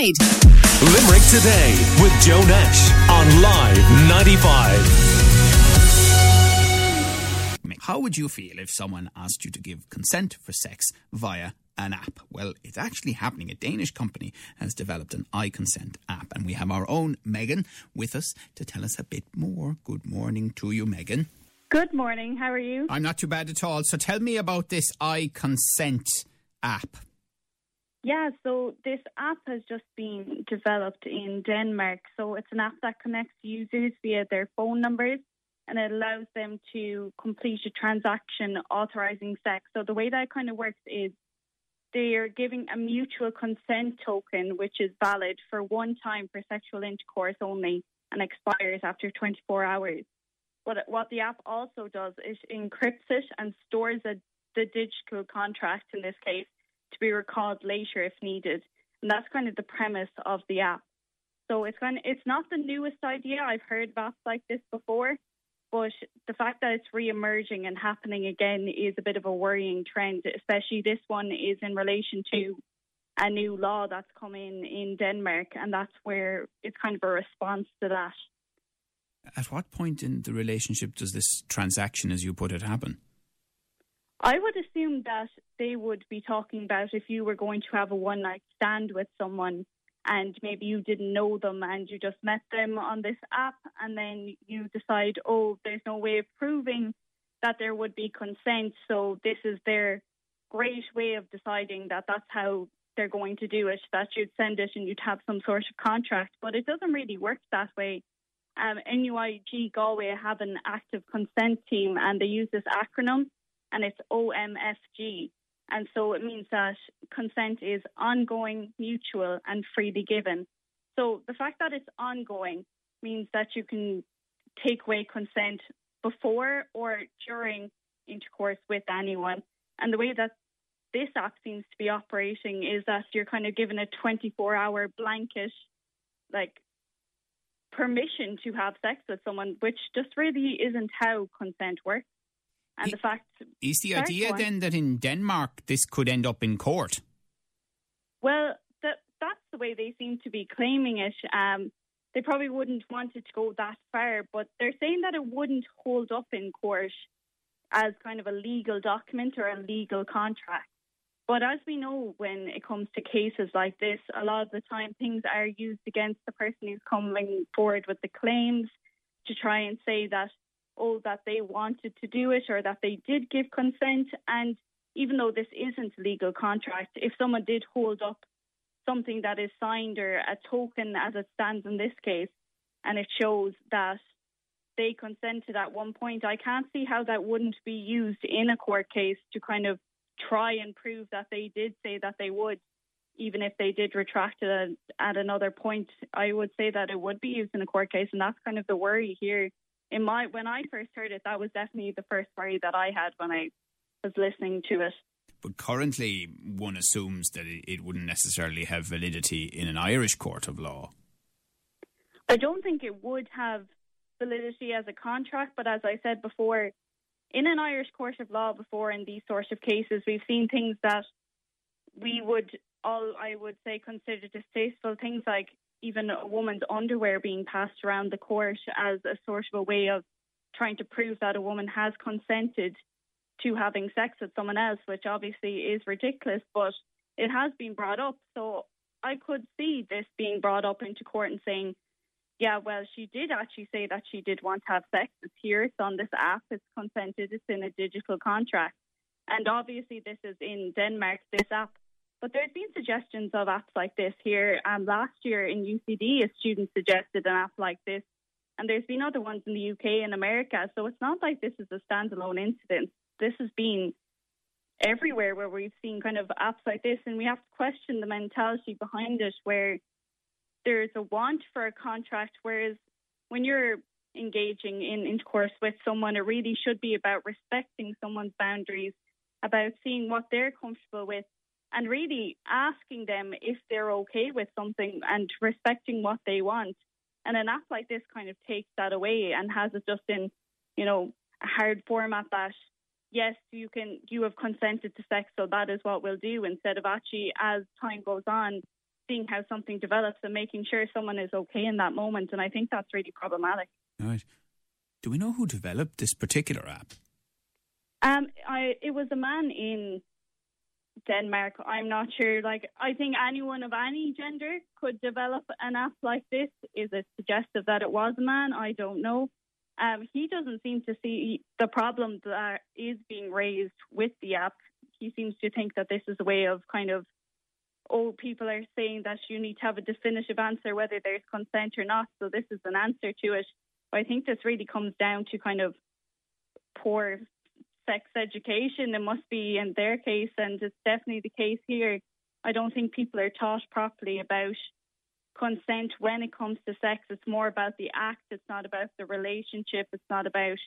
Clyde. Limerick Today with Joe Nash on Live 95. How would you feel if someone asked you to give consent for sex via an app? Well, it's actually happening. A Danish company has developed an iConsent app, and we have our own Megan with us to tell us a bit more. Good morning to you, Megan. Good morning. How are you? I'm not too bad at all. So tell me about this iConsent app. Yeah, so this app has just been developed in Denmark. So it's an app that connects users via their phone numbers and it allows them to complete a transaction authorizing sex. So the way that kind of works is they are giving a mutual consent token, which is valid for one time for sexual intercourse only and expires after 24 hours. But what the app also does is encrypts it and stores a, the digital contract in this case to be recalled later if needed. And that's kind of the premise of the app. So it's kind of, it's not the newest idea. I've heard of apps like this before, but the fact that it's re-emerging and happening again is a bit of a worrying trend, especially this one is in relation to a new law that's come in in Denmark, and that's where it's kind of a response to that. At what point in the relationship does this transaction, as you put it, happen? I would assume that they would be talking about if you were going to have a one night stand with someone and maybe you didn't know them and you just met them on this app and then you decide, oh, there's no way of proving that there would be consent. So this is their great way of deciding that that's how they're going to do it, that you'd send it and you'd have some sort of contract. But it doesn't really work that way. Um, NUIG Galway have an active consent team and they use this acronym and it's OMFG. And so it means that consent is ongoing, mutual, and freely given. So the fact that it's ongoing means that you can take away consent before or during intercourse with anyone. And the way that this app seems to be operating is that you're kind of given a 24 hour blanket, like, permission to have sex with someone, which just really isn't how consent works. And the fact is the idea then that in Denmark this could end up in court. Well, that that's the way they seem to be claiming it. Um, they probably wouldn't want it to go that far, but they're saying that it wouldn't hold up in court as kind of a legal document or a legal contract. But as we know, when it comes to cases like this, a lot of the time things are used against the person who's coming forward with the claims to try and say that oh, that they wanted to do it or that they did give consent. And even though this isn't legal contract, if someone did hold up something that is signed or a token as it stands in this case, and it shows that they consented at one point, I can't see how that wouldn't be used in a court case to kind of try and prove that they did say that they would, even if they did retract it at another point. I would say that it would be used in a court case, and that's kind of the worry here in my when I first heard it, that was definitely the first worry that I had when I was listening to it. But currently, one assumes that it, it wouldn't necessarily have validity in an Irish court of law. I don't think it would have validity as a contract, but as I said before, in an Irish court of law before in these sorts of cases, we've seen things that we would all I would say consider distasteful things like even a woman's underwear being passed around the court as a sort of a way of trying to prove that a woman has consented to having sex with someone else, which obviously is ridiculous, but it has been brought up. So I could see this being brought up into court and saying, yeah, well, she did actually say that she did want to have sex. It's here, it's on this app, it's consented, it's in a digital contract. And obviously, this is in Denmark, this app but there's been suggestions of apps like this here. Um, last year in UCD, a student suggested an app like this, and there's been other ones in the UK and America. So it's not like this is a standalone incident. This has been everywhere where we've seen kind of apps like this, and we have to question the mentality behind it, where there's a want for a contract, whereas when you're engaging in intercourse with someone, it really should be about respecting someone's boundaries, about seeing what they're comfortable with, and really asking them if they're okay with something and respecting what they want. And an app like this kind of takes that away and has it just in, you know, a hard format that yes, you can you have consented to sex, so that is what we'll do, instead of actually as time goes on, seeing how something develops and making sure someone is okay in that moment. And I think that's really problematic. Right. Do we know who developed this particular app? Um, I it was a man in Denmark. I'm not sure. Like, I think anyone of any gender could develop an app like this. Is it suggestive that it was a man? I don't know. Um, he doesn't seem to see the problem that is being raised with the app. He seems to think that this is a way of kind of, oh, people are saying that you need to have a definitive answer whether there's consent or not. So this is an answer to it. But I think this really comes down to kind of poor sex education. It must be in their case, and it's definitely the case here. I don't think people are taught properly about consent when it comes to sex. It's more about the act. It's not about the relationship. It's not about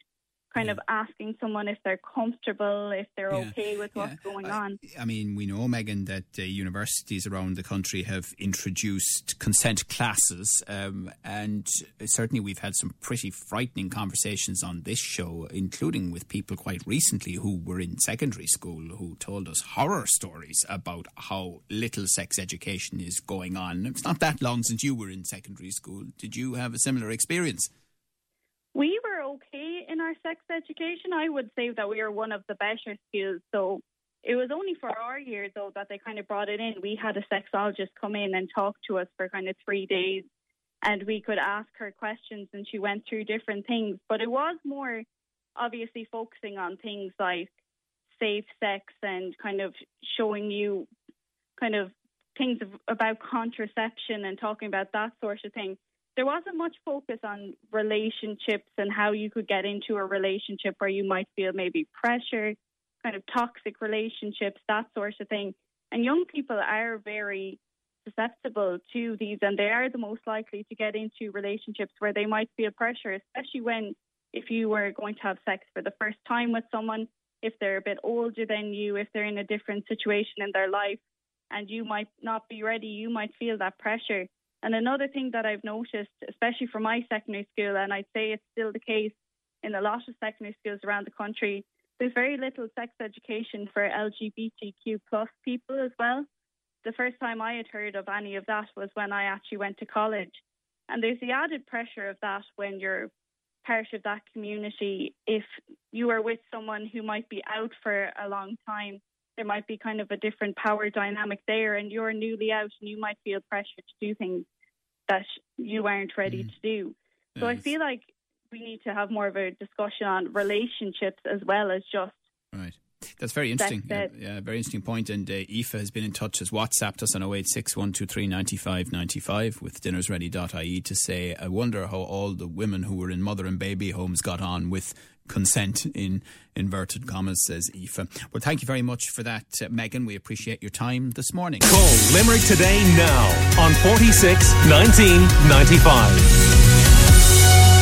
kind yeah. of asking someone if they're comfortable, if they're yeah. okay with what's yeah. going on. I mean, we know, Megan, that uh, universities around the country have introduced consent classes, um, and certainly we've had some pretty frightening conversations on this show, including with people quite recently who were in secondary school who told us horror stories about how little sex education is going on. It's not that long since you were in secondary school. Did you have a similar experience? We were okay in our sex education. I would say that we were one of the better schools. So it was only for our year, though, that they kind of brought it in. We had a sexologist come in and talk to us for kind of three days, and we could ask her questions, and she went through different things. But it was more obviously focusing on things like safe sex and kind of showing you kind of things about contraception and talking about that sort of thing there wasn't much focus on relationships and how you could get into a relationship where you might feel maybe pressure, kind of toxic relationships, that sort of thing. And young people are very susceptible to these, and they are the most likely to get into relationships where they might feel pressure, especially when if you were going to have sex for the first time with someone, if they're a bit older than you, if they're in a different situation in their life, and you might not be ready, you might feel that pressure. And another thing that I've noticed, especially for my secondary school, and I'd say it's still the case in a lot of secondary schools around the country, there's very little sex education for LGBTQ plus people as well. The first time I had heard of any of that was when I actually went to college. And there's the added pressure of that when you're part of that community. If you are with someone who might be out for a long time, there might be kind of a different power dynamic there, and you're newly out and you might feel pressure to do things that you aren't ready mm. to do. So yes. I feel like we need to have more of a discussion on relationships as well as just right. That's very interesting. Yeah, yeah, very interesting point. And uh, Aoife has been in touch, has WhatsApped us on 086 123 95 95 with dinnersready.ie to say, I wonder how all the women who were in mother and baby homes got on with consent in inverted commas, says Aoife. Well, thank you very much for that, uh, Megan. We appreciate your time this morning. Call Limerick today now on 46 1995.